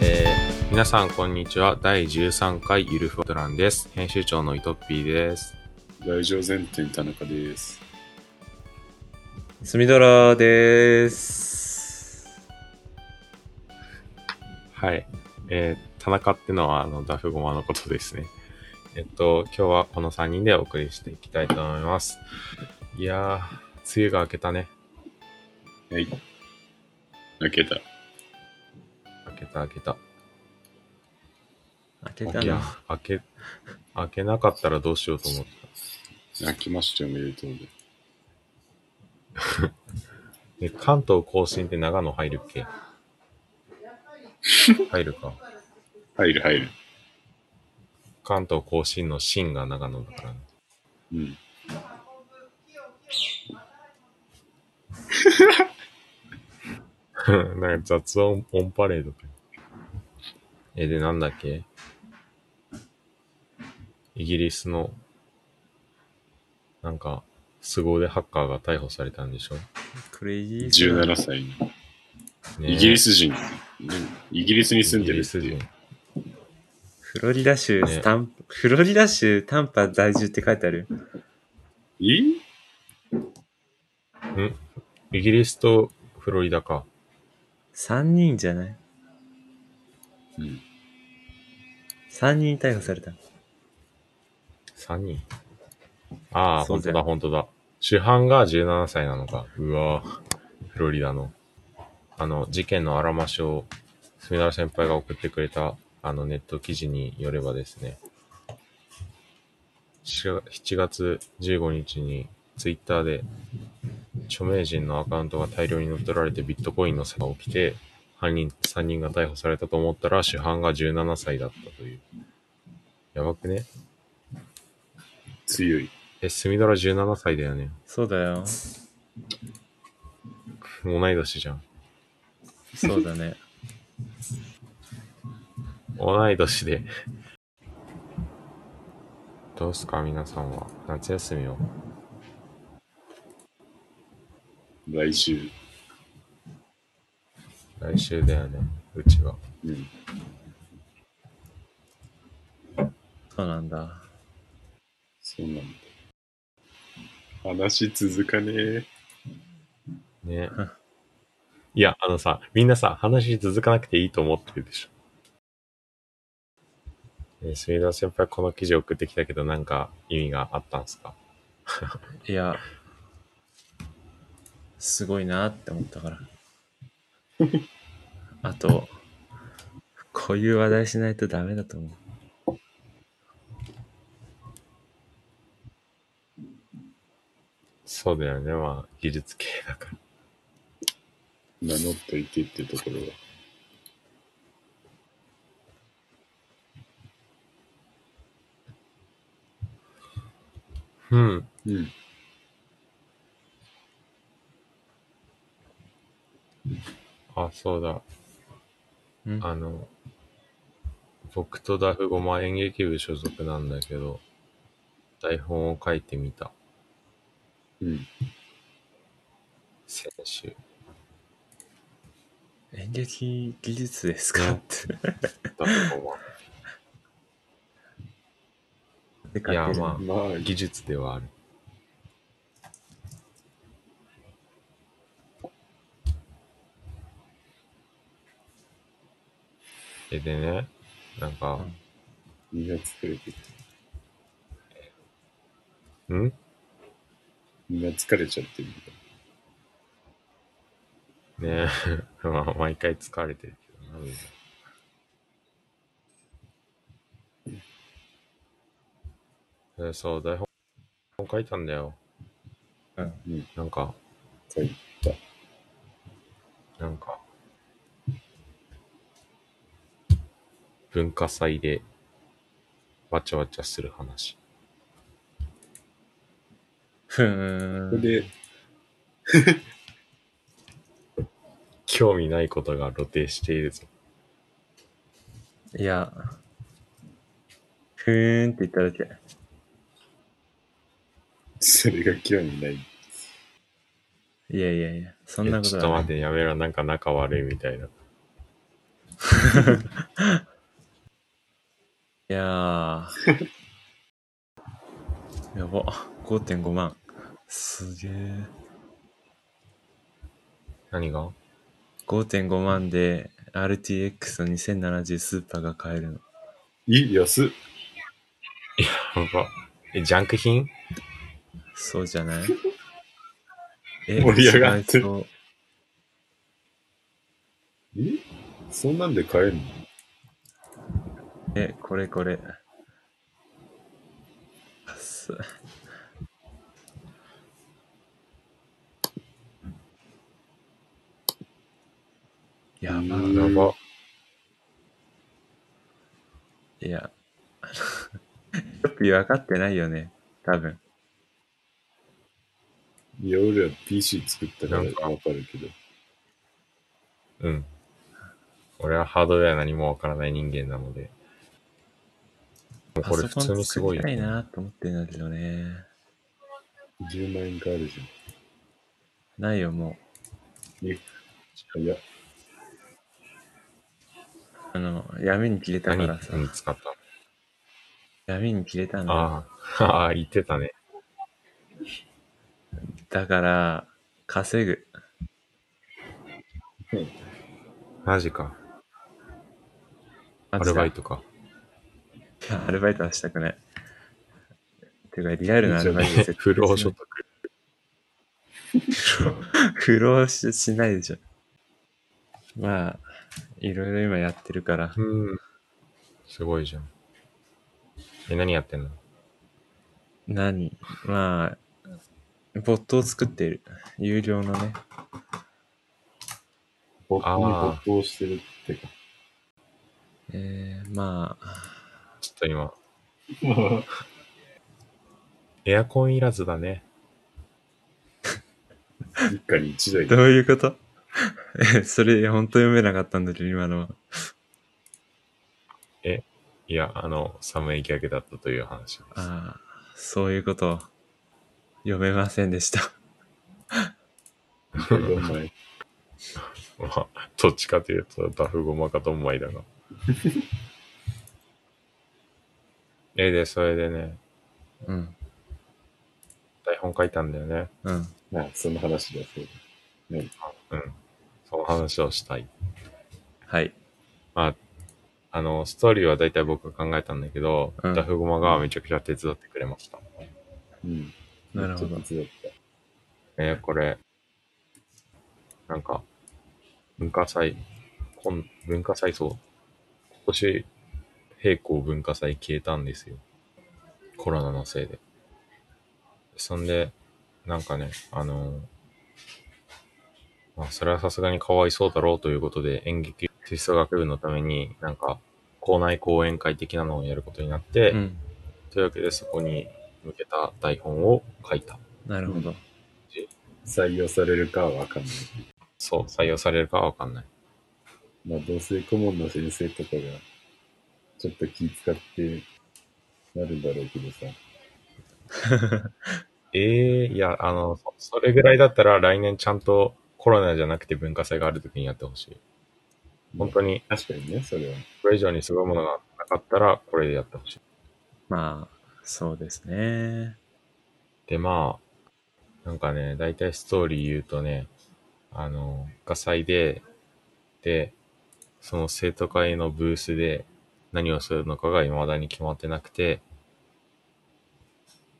えー皆さんこんにちは。第13回ゆるふわトランです。編集長のイトッピーです。大乗前提田中です。すみどらです。はい。えー田中ってのはあのダフゴマのことですね。えっと、今日はこの3人でお送りしていきたいと思います。いやー、梅雨が明けたね。はい。開けた。明けた明けた。開けたいやな。、明け、明けなかったらどうしようと思った。開きましておめでとうで。え、関東甲信って長野入るっけ？入るか。入る入る。関東甲信の信が長野だからね。うん。なんか雑音オンパレードかよえ、で、なんだっけ？イギリスの、なんか、凄腕ハッカーが逮捕されたんでしょ、クレイジーさ17歳の。ねイギリス人。でイギリスに住んでるっていう。。フロリダ州、ねタンフロリダ州タンパ在住って書いてある。えイギリスとフロリダか。3人じゃない？うん。?3 人逮捕された。3人？ああ、そうだよ本当だ、本当だ。主犯が17歳なのか。うわぁフロリダの。あの、事件のあらましを、墨田先輩が送ってくれた、あの、ネット記事によればですね、7 7月15日に、ツイッターで、著名人のアカウントが大量に乗っ取られてビットコインの差が起きて、犯人3人が逮捕されたと思ったら、主犯が17歳だったという。やばくね？強い。え、スミドラ17歳だよね。そうだよ。同い年じゃん。そうだね。同い年で。どうすか皆さんは。夏休みを。来週。来週だよね。うちは。うん。そうなんだ。そうなんだ。話続かねえ。ね。いや、あのさ、みんなさ、話続かなくていいと思ってるでしょ。えー、スミドラ先輩この記事送ってきたけど、なんか意味があったんすか？いや、すごいなって思ったから。あと、こういう話題しないとダメだと思う。そうだよね。まあ、技術系だから。名乗っといてっていうところは。うん。うん。あ、そうだ。うんあの、僕とダフゴマ演劇部所属なんだけど、台本を書いてみた。うん。先週。演劇技術ですか？って。ダフゴマ。いや、まあ、まあ、技術ではある。え、でね、なんか、みんな疲れてる。ん？みんな疲れちゃってるみねえ、まあ、毎回疲れてるけどな、みんな。えそう、台本書いたんだよ。うん。うん。なんか、書いた。なんか、文化祭で、わちゃわちゃする話。ふーん。ここで、興味ないことが露呈しているぞ。いや、ふーんって言っただけ。それが興味ない。いやいやいや、そんなえちょっと。待って、やめろ、なんか仲悪いみたいな。いやー。やば。5.5万。すげえ。何が？5.5万で RTX の2070スーパーが買えるの。い安っ。やば。え、ジャンク品？そうじゃない？え、盛り上がってるえ？そんなんで買えるの？え、これこれ。すやば。うんやば。いや。よく分かってないよね。多分。いや、俺ら PC 作ったからなんかわかるけど。うん。俺はハードウェア何もわからない人間なので。これ普通にすごいよパソコン作りたいなと思ってんだけどね。10万円かあるじないよ、もゃん。え、早っ。う。あの、闇に切れたか何らさ。に使った闇に切れたんだよ。あ あ、言ってたね。だから、稼ぐ。マジか。アルバイトか。い やアルバイトはしたくない。てか、リアルなアルバイト絶対不労所し得。ない不労ししないでしょ。まあ、いろいろ今やってるから。うん。すごいじゃん。え、何やってんの？何？まあ、ボットを作っている。有料のね。ボットに没頭してるってか。えー、まあ、ちょっと今、エアコンいらずだね。一家に一台どういうこと？え、それ本当読めなかったんだけど、今のは。いや、あの、寒いギャグだったという話です。ああ、そういうこと。読めませんでした。どんまい。まあ、どっちかというと、ダフゴマかドンマイだが。え、で、それでね、うん、台本書いたんだよね。うん。あ、その話だ、そうだ。ね、うん。その話をしたい。はい。まあ、あの、ストーリーは大体僕が考えたんだけど、うんダフゴマがめちゃくちゃ手伝ってくれました。うん。なるほどめっちゃ手伝った。えーこれ、なんか、文化祭、今文化祭そう。今年、並行文化祭消えたんですよ。コロナのせいで。そんで、なんかね、あのーまあ、それはさすがにかわいそうだろうということで、演劇吹奏楽部のために、なんか、校内講演会的なのをやることになって、うん。というわけでそこに向けた台本を書いた。なるほど。採用されるかはわかんない。そう、採用されるかはわかんない。まあ、どうせ顧問の先生とかが、ちょっと気使ってなるんだろうけどさ。ええいや、あの、そそれぐらいだったら来年ちゃんとコロナじゃなくて文化祭がある時にやってほしい。本当に、確かにね、それは。これ以上にすごいものがなかったら、これでやってほしい。まあ、そうですね。で、まあ、なんかね、だいたいストーリー言うとね、あの、文化祭で、で、その生徒会のブースで何をするのかが未だに決まってなくて、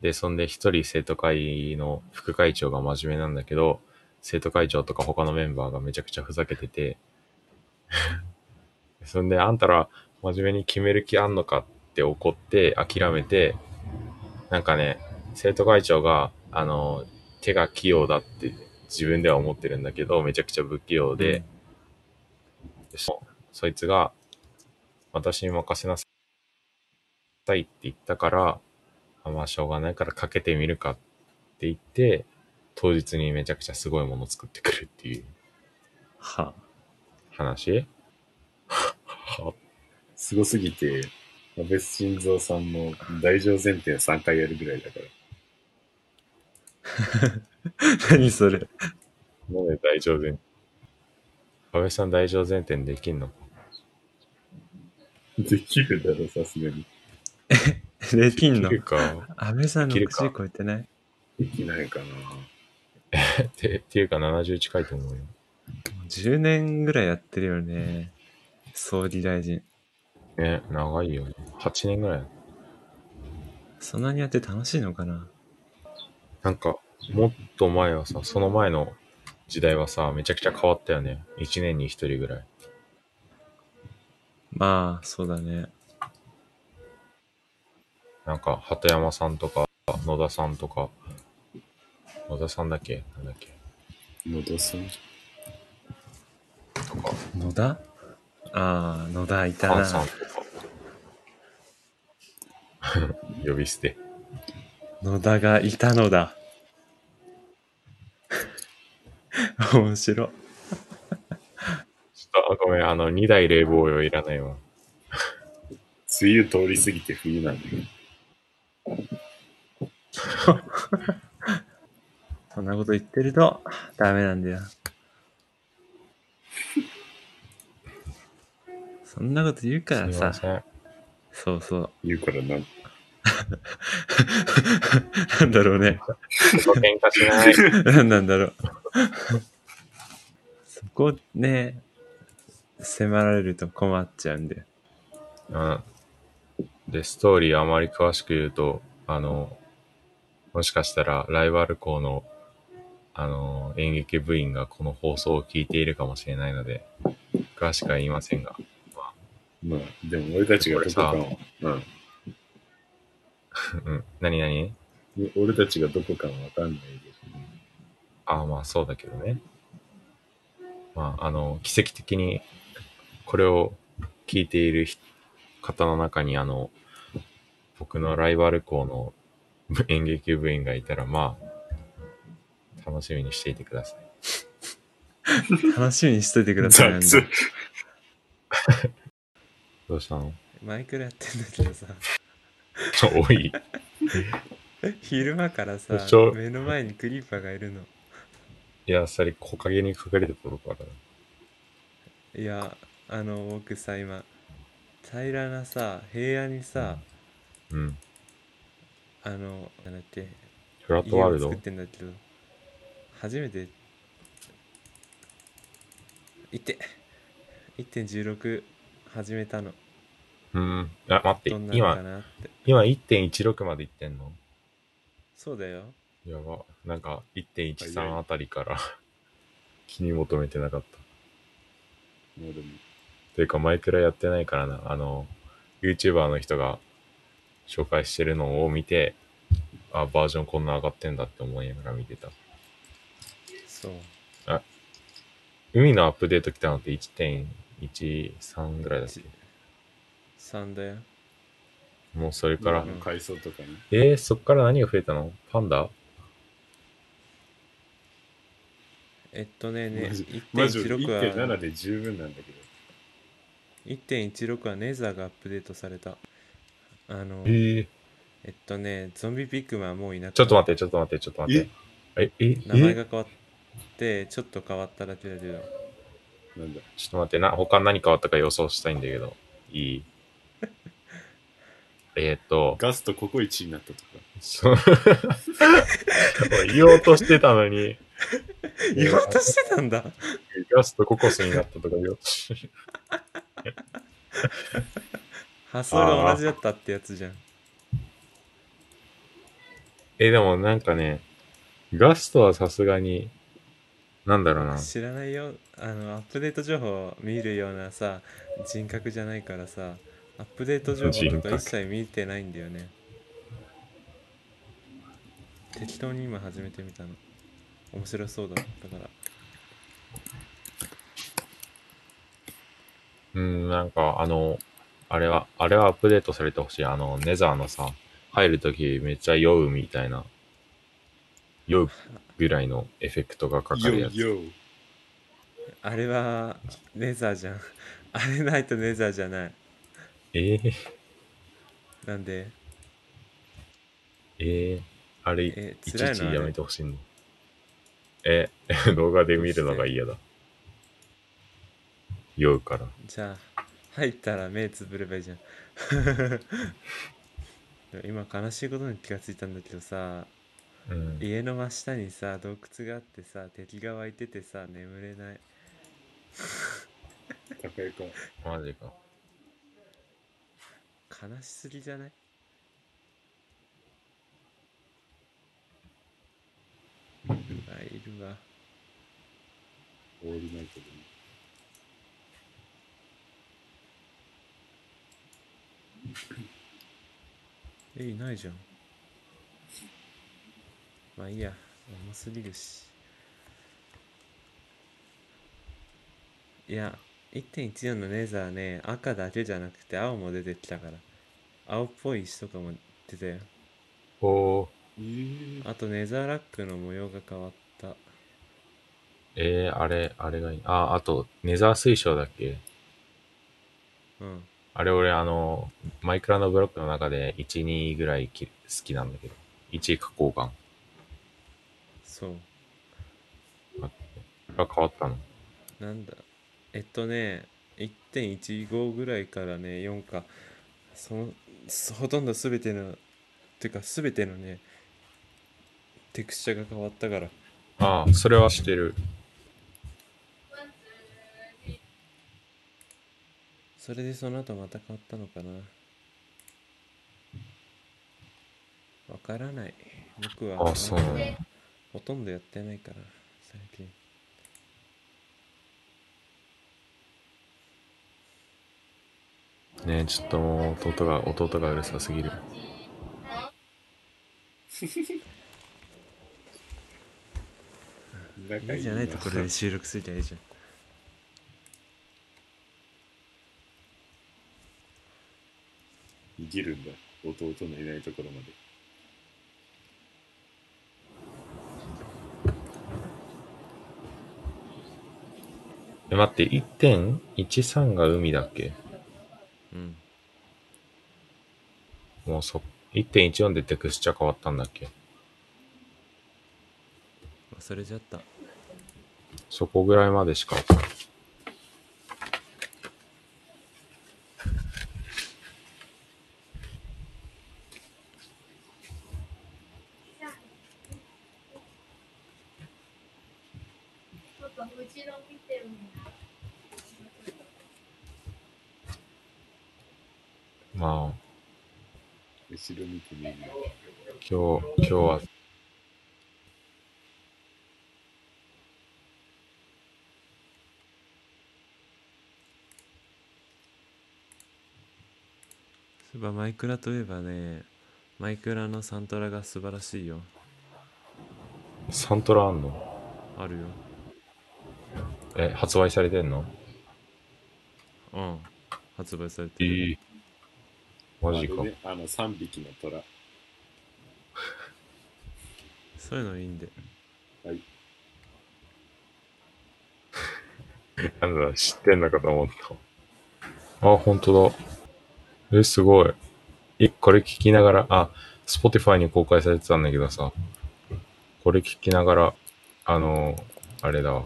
で、そんで一人生徒会の副会長が真面目なんだけど、生徒会長とか他のメンバーがめちゃくちゃふざけてて、そんで、あんたら真面目に決める気あんのかって怒って諦めて、なんかね、生徒会長が、あの、手が器用だって自分では思ってるんだけど、めちゃくちゃ不器用で、そそいつが、私に任せなさいって言ったから、あまあしょうがないからかけてみるかって言って、当日にめちゃくちゃすごいものを作ってくるっていう。は話？は すごすぎて、安倍晋三さんの大乗前転3回やるぐらいだから。何それ？なんで大乗前安倍さん大乗前転できんの？できるだろ、さすがに。できんの？できるか。安倍さんできるか60超えてない？できないかな。って、っていうか70近いと思うよ。10年ぐらいやってるよね。総理大臣。ね、長いよね。8年ぐらい。そんなにやって楽しいのかな？なんか、もっと前はさ、その前の時代はさ、めちゃくちゃ変わったよね。1年に1人ぐらい。まあ、そうだね。なんか、鳩山さんとか、野田さんとか、野田さんだっけ？なんだっけ？野田さんとか、野田？ああ、野田いたな。菅さんとか。呼び捨て。野田がいたのだ。面白い。ちょっと、あごめん、あの、2台冷房用いらないわ。梅雨通り過ぎて冬なんだけど。そんなこと言ってるとダメなんだよ。そんなこと言うからさ。すいません。そうそう。言うからなん、なんだろうね。喧嘩しない。何 なんだろう。そこね、迫られると困っちゃうんで。うん。で、ストーリーあまり詳しく言うと、あの、もしかしたらライバル校の、あの、演劇部員がこの放送を聞いているかもしれないので、詳しくは言いませんが、まあ、でも俺たちがどこかを、うん。うん。何何俺たちがどこかはわかんないですね。ああ、まあそうだけどね。まあ、あの、奇跡的にこれを聞いている人方の中に、あの、僕のライバル校の演劇部員がいたら、まあ、楽しみにしていてください。楽しみにしといてください。どうしたの？マイクラやってんだけどさ、多い。昼間からさ目の前にクリーパーがいるの。いや、それ木陰に隠れてるところから。いや、あの、僕さ、今、平らなさ、平野にさ、うん。あの、なんだっけ、フラットワールド？作ってんだけど、初めて、いって、1.16始めたの。うん。あ、待ってどん、なのか今、なって。今1.16までいってんの？そうだよ。やば。なんか早1.13いあたりから 気に求めてなかった。まあでも、というか、マイクラやってないからな。あの、YouTuber の人が紹介してるのを見て、あ、バージョンこんな上がってんだって思いながら見てた。そう。海のアップデート来たのって1.13ぐらいだっけ？3だよ。もうそれから、あの階層とかね。えー、そっから何が増えたの？パンダ？えっとね、ねマジマジ1.16 1.7は、で十分なんだけど。1.16はネザーがアップデートされた。あのえ、ー、えっとね、ゾンビピックマンはもういなくちょっと待って、ちょっと待って、ちょっと待って。え、え、名前えが変わって、ちょっと変わっただけだけど。なんだ？ちょっと待って、な、他何変わったか予想したいんだけど。いい？えーっと、ガストココイチになったとか。そう 言おうとしてたのに、言おうとしてたんだ。ガスとココスになったとか言おうとして。発想が同じだったってやつじゃん。え、でもなんかね、ガストはさすがに、なんだろうな。知らないよ。あの、アップデート情報を見るようなさ、人格じゃないからさ、アップデート情報とか一切見てないんだよね。適当に今始めてみたの。面白そうだったから。うん、なんかあの、あれは、あれはアップデートされてほしい。あの、ネザーのさ、入るときめっちゃ酔うみたいな、酔うぐらいのエフェクトがかかるやつ。ヨあれはネザーじゃん。あれないとネザーじゃない。えー、なんで、えー、あれ、えいち辛いのあれいちやめてほしいの。え、動画で見るのが嫌だ。酔うから。じゃあ、入ったら目つぶればいいじゃん 今悲しいことに気がついたんだけどさうん。家の真下にさ洞窟があってさ敵が湧いててさ眠れない高いか。マジか。悲しすぎじゃない？うわいるわオールナイトでね。えいないじゃん。まあいいや。重すぎるし。いや1.14のレーザーね赤だけじゃなくて青も出てきたから。青っぽい石とかも出たよ。おー。えー、あとネザーラックの模様が変わった。えー、あれ、あれがいい。あ、あと、ネザー水晶だっけ？うんあれ俺、あの、マイクラのブロックの中で1、2ぐらいき好きなんだけど。1位加工感。そうが変わったの？なんだ？えっとね1.15ぐらいからね4かそのそほとんど全てのてか全てのねテクスチャが変わったからああ、それはしてる。それでその後また変わったのかな？わからない。僕はあそう。なんだほとんどやってないから最近。ねえ、ちょっともう弟が、弟がうるさすぎる。仲いいじゃないところで収録するきゃいいじゃん生きるんだ。弟のいないところまで。え、待って、1.13が海だっけ？うんもうそ、1.14でテクスチャ変わったんだっけ？忘れちゃったそこぐらいまでしか。ちょっと後ろ見てるんだ。まあ、後ろ見てみる。今日、今日は、そういえばマイクラといえばねマイクラのサントラが素晴らしいよサントラあんの？あるよえ、発売されてんの？うん発売されてる、えマジかあ。のね、あの3匹の虎。そういうのいいんではい。なんだ、知ってんのかと思った。あ、ほんとだ。え、すごい。え、これ聞きながら、あ、Spotify に公開されてたんだけどさ、これ聞きながら、あの、あれだわ。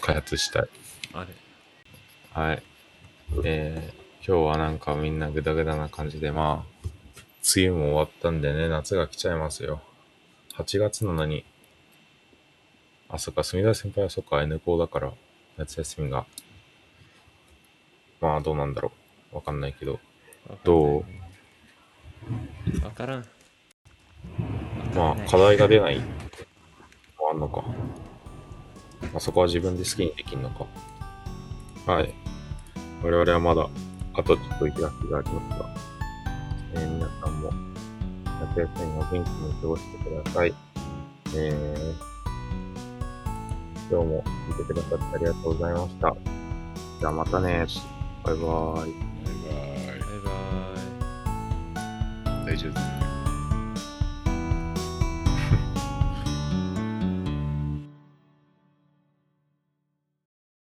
開発したい。あれはい。えー、今日はなんかみんなグダグダな感じで、まあ、梅雨も終わったんでね、夏が来ちゃいますよ。8月なのに、あ、そっか、墨田先輩はそっか、N 校だから、夏休みが、まあ、どうなんだろう。わかんないけど。どう？わからんまあ、課題が出ない、もあんのか。まあ、そこは自分で好きにできんのか。はい。我々はまだ、あとちょっと行き出しがありますが、えー皆さんも、夏休みを元気に過ごしてください。えー、今日も見てくださってありがとうございました。じゃあまたね。バイバーイ。バイ